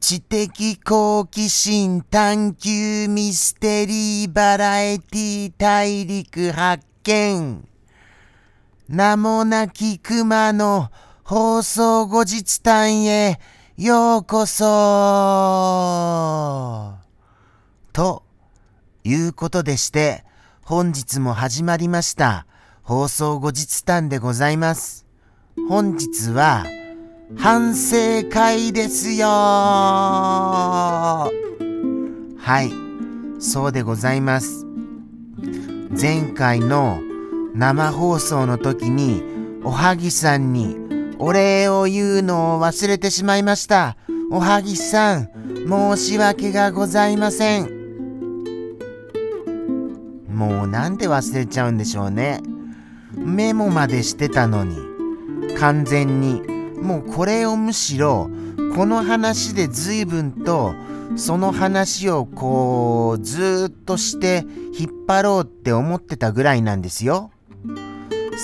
知的好奇心探求ミステリーバラエティ大陸発見。名もなき熊の放送後日談へようこそ。ということでして本日も始まりました放送後日談でございます。本日は反省会ですよ。はい。そうでございます。前回の生放送の時におはぎさんにお礼を言うのを忘れてしまいました。おはぎさん申し訳がございません。もうなんで忘れちゃうんでしょうね。メモまでしてたのに完全にもうこれをむしろこの話で随分とその話をこうずっとして引っ張ろうって思ってたぐらいなんですよ。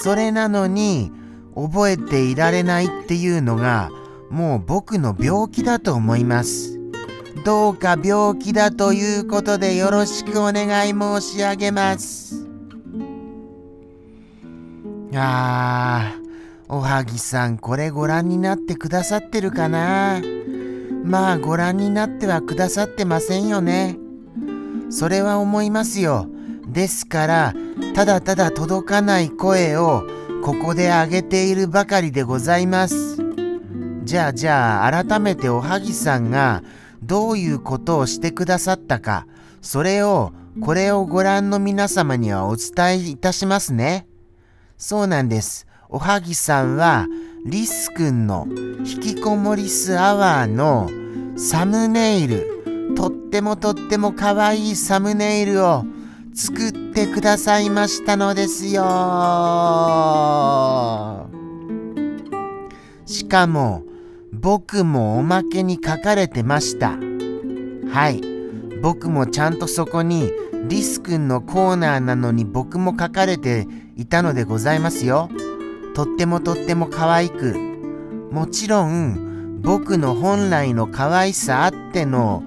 それなのに覚えていられないっていうのがもう僕の病気だと思います。どうか病気だということでよろしくお願い申し上げます。あー。おはぎさんこれご覧になってくださってるかな？まあご覧になってはくださってませんよね。それは思いますよ。ですからただただ届かない声をここで上げているばかりでございます。じゃあじゃあ改めておはぎさんがどういうことをしてくださったかそれをこれをご覧の皆様にはお伝えいたしますね。そうなんです。おはぎさんはリスくんの引きこもりすアワーのサムネイルとってもとってもかわいいサムネイルを作ってくださいましたのですよ。しかも僕もおまけに書かれてました。はい。僕もちゃんとそこにリスくんのコーナーなのに僕も書かれていたのでございますよ。とってもとっても可愛くもちろん僕の本来の可愛さあっての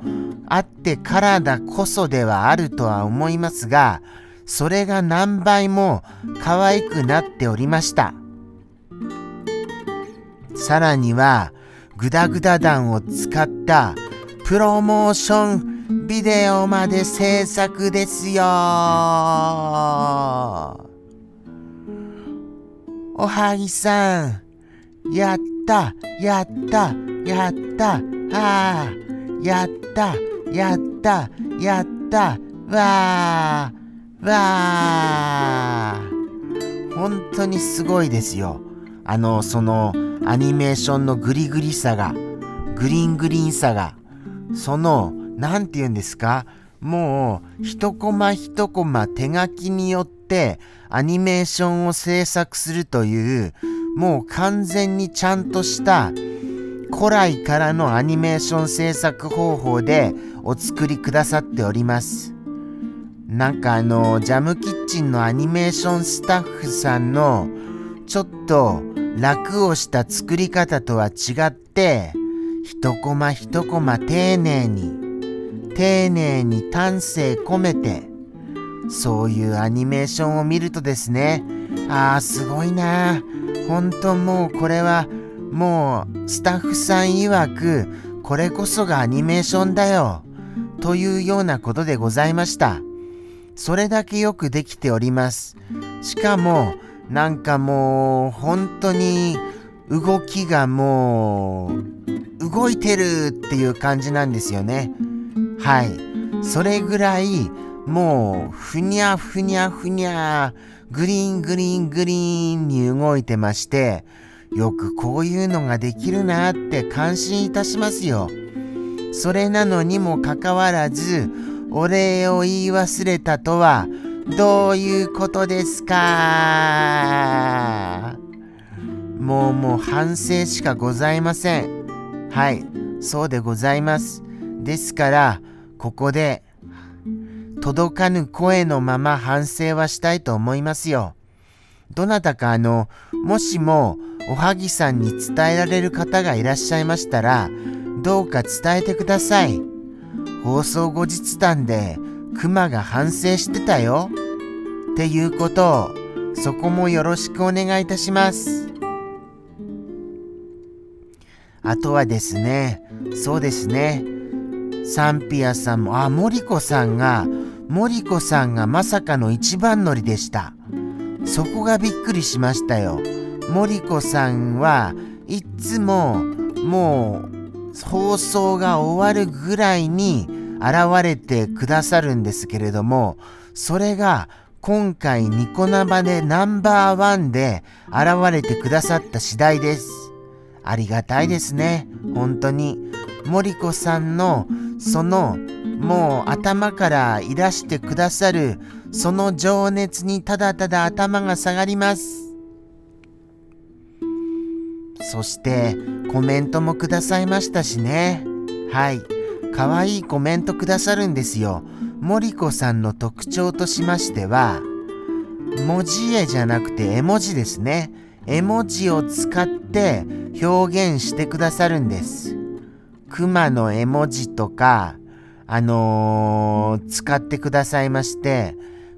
あってからだこそではあるとは思いますがそれが何倍も可愛くなっておりました。さらにはグダグダ弾を使ったプロモーションビデオまで制作ですよおはぎさん。やった、やった、やった、ああ、やった、やった、やった、わー、わー。本当にすごいですよ。あの、そのアニメーションのグリグリさが、グリーングリーンさが、その、なんて言うんですか？もう、一コマ一コマ手書きによって、アニメーションを制作するというもう完全にちゃんとした古来からのアニメーション制作方法でお作りくださっております。なんかあのジャムキッチンのアニメーションスタッフさんのちょっと楽をした作り方とは違って一コマ一コマ丁寧に丁寧に丹精込めてそういうアニメーションを見るとですね、ああ、すごいな。本当もうこれは、もうスタッフさん曰く、これこそがアニメーションだよ。というようなことでございました。それだけよくできております。しかも、なんかもう、本当に動きがもう、動いてるっていう感じなんですよね。はい。それぐらい、もう、ふにゃふにゃふにゃ、グリーングリーングリーンに動いてまして、よくこういうのができるなって感心いたしますよ。それなのにもかかわらず、お礼を言い忘れたとは、どういうことですか？もうもう反省しかございません。はい、そうでございます。ですから、ここで届かぬ声のまま反省はしたいと思いますよ。どなたかあの、もしもおはぎさんに伝えられる方がいらっしゃいましたら、どうか伝えてください。放送後日談で熊が反省してたよ。っていうことをそこもよろしくお願いいたします。あとはですね、そうですね。サンピアさんも、あ、森子さんが、森子さんがまさかの一番乗りでした。そこがびっくりしましたよ。森子さんはいつももう放送が終わるぐらいに現れてくださるんですけれども、それが今回ニコ生でナンバーワンで現れてくださった次第です。ありがたいですね。本当に。森子さんのそのもう頭からいらしてくださるその情熱にただただ頭が下がります。そしてコメントもくださいましたしね。はい。可愛いコメントくださるんですよ。森子さんの特徴としましては、文字絵じゃなくて絵文字ですね。絵文字を使って表現してくださるんです。熊の絵文字とか、あのー、使ってくださいまして、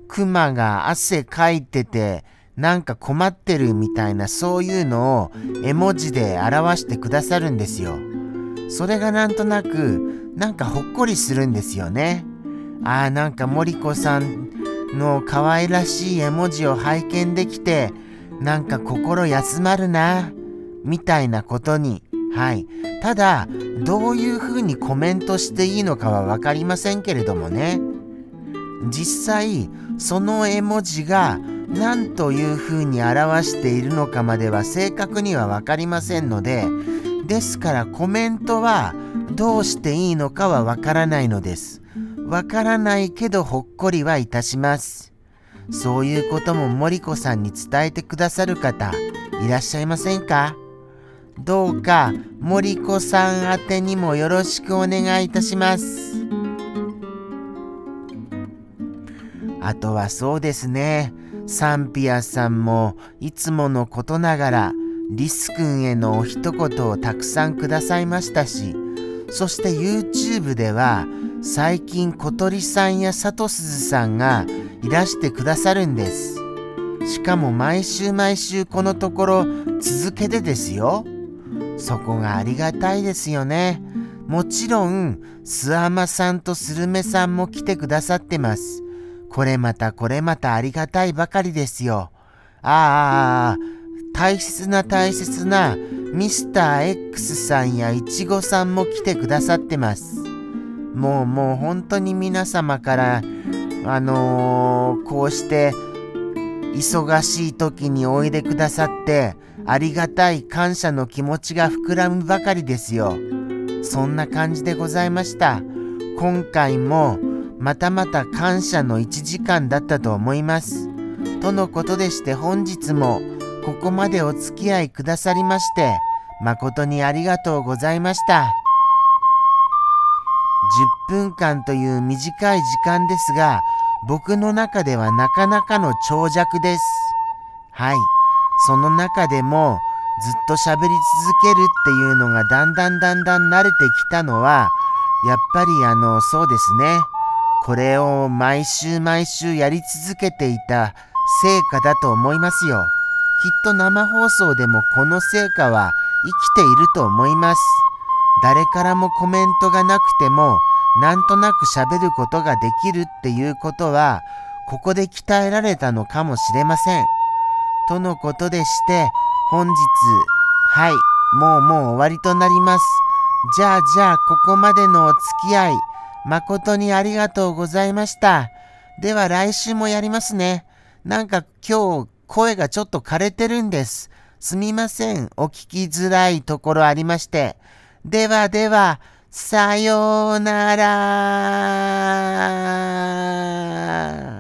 熊が汗かいてて、なんか困ってるみたいなそういうのを絵文字で表してくださるんですよ。それがなんとなく、なんかほっこりするんですよね。ああ、なんか森子さんの可愛らしい絵文字を拝見できて、なんか心休まるな、みたいなことに、はい。ただ、どういうふうにコメントしていいのかはわかりませんけれどもね。実際、その絵文字が何というふうに表しているのかまでは正確にはわかりませんので、ですからコメントはどうしていいのかはわからないのです。わからないけどほっこりはいたします。そういうことも森子さんに伝えてくださる方いらっしゃいませんか？どうか森子さん宛てにもよろしくお願いいたします。あとはそうですね。サンピアさんもいつものことながらリス君へのお一言をたくさんくださいましたし、そして YouTube では最近小鳥さんやサトスズさんがいらしてくださるんです。しかも毎週毎週このところ続けてですよ。そこがありがたいですよね。もちろん、スアマさんとスルメさんも来てくださってます。これまたこれまたありがたいばかりですよ。ああ、大切な大切なミスター X さんやいちごさんも来てくださってます。もうもう本当に皆様から、あのー、こうして忙しい時においでくださってありがたい感謝の気持ちが膨らむばかりですよ。そんな感じでございました。今回もまたまた感謝の1時間だったと思います。とのことでして本日もここまでお付き合いくださりまして誠にありがとうございました。10分間という短い時間ですが僕の中ではなかなかの長尺です。はい。その中でもずっと喋り続けるっていうのがだんだんだんだん慣れてきたのはやっぱりあのそうですね。これを毎週毎週やり続けていた成果だと思いますよ。きっと生放送でもこの成果は生きていると思います。誰からもコメントがなくてもなんとなく喋ることができるっていうことはここで鍛えられたのかもしれません。とのことでして、本日、はい、もうもう終わりとなります。じゃあじゃあ、ここまでのお付き合い、誠にありがとうございました。では来週もやりますね。なんか今日声がちょっと枯れてるんです。すみません。お聞きづらいところありまして。ではでは、さようなら。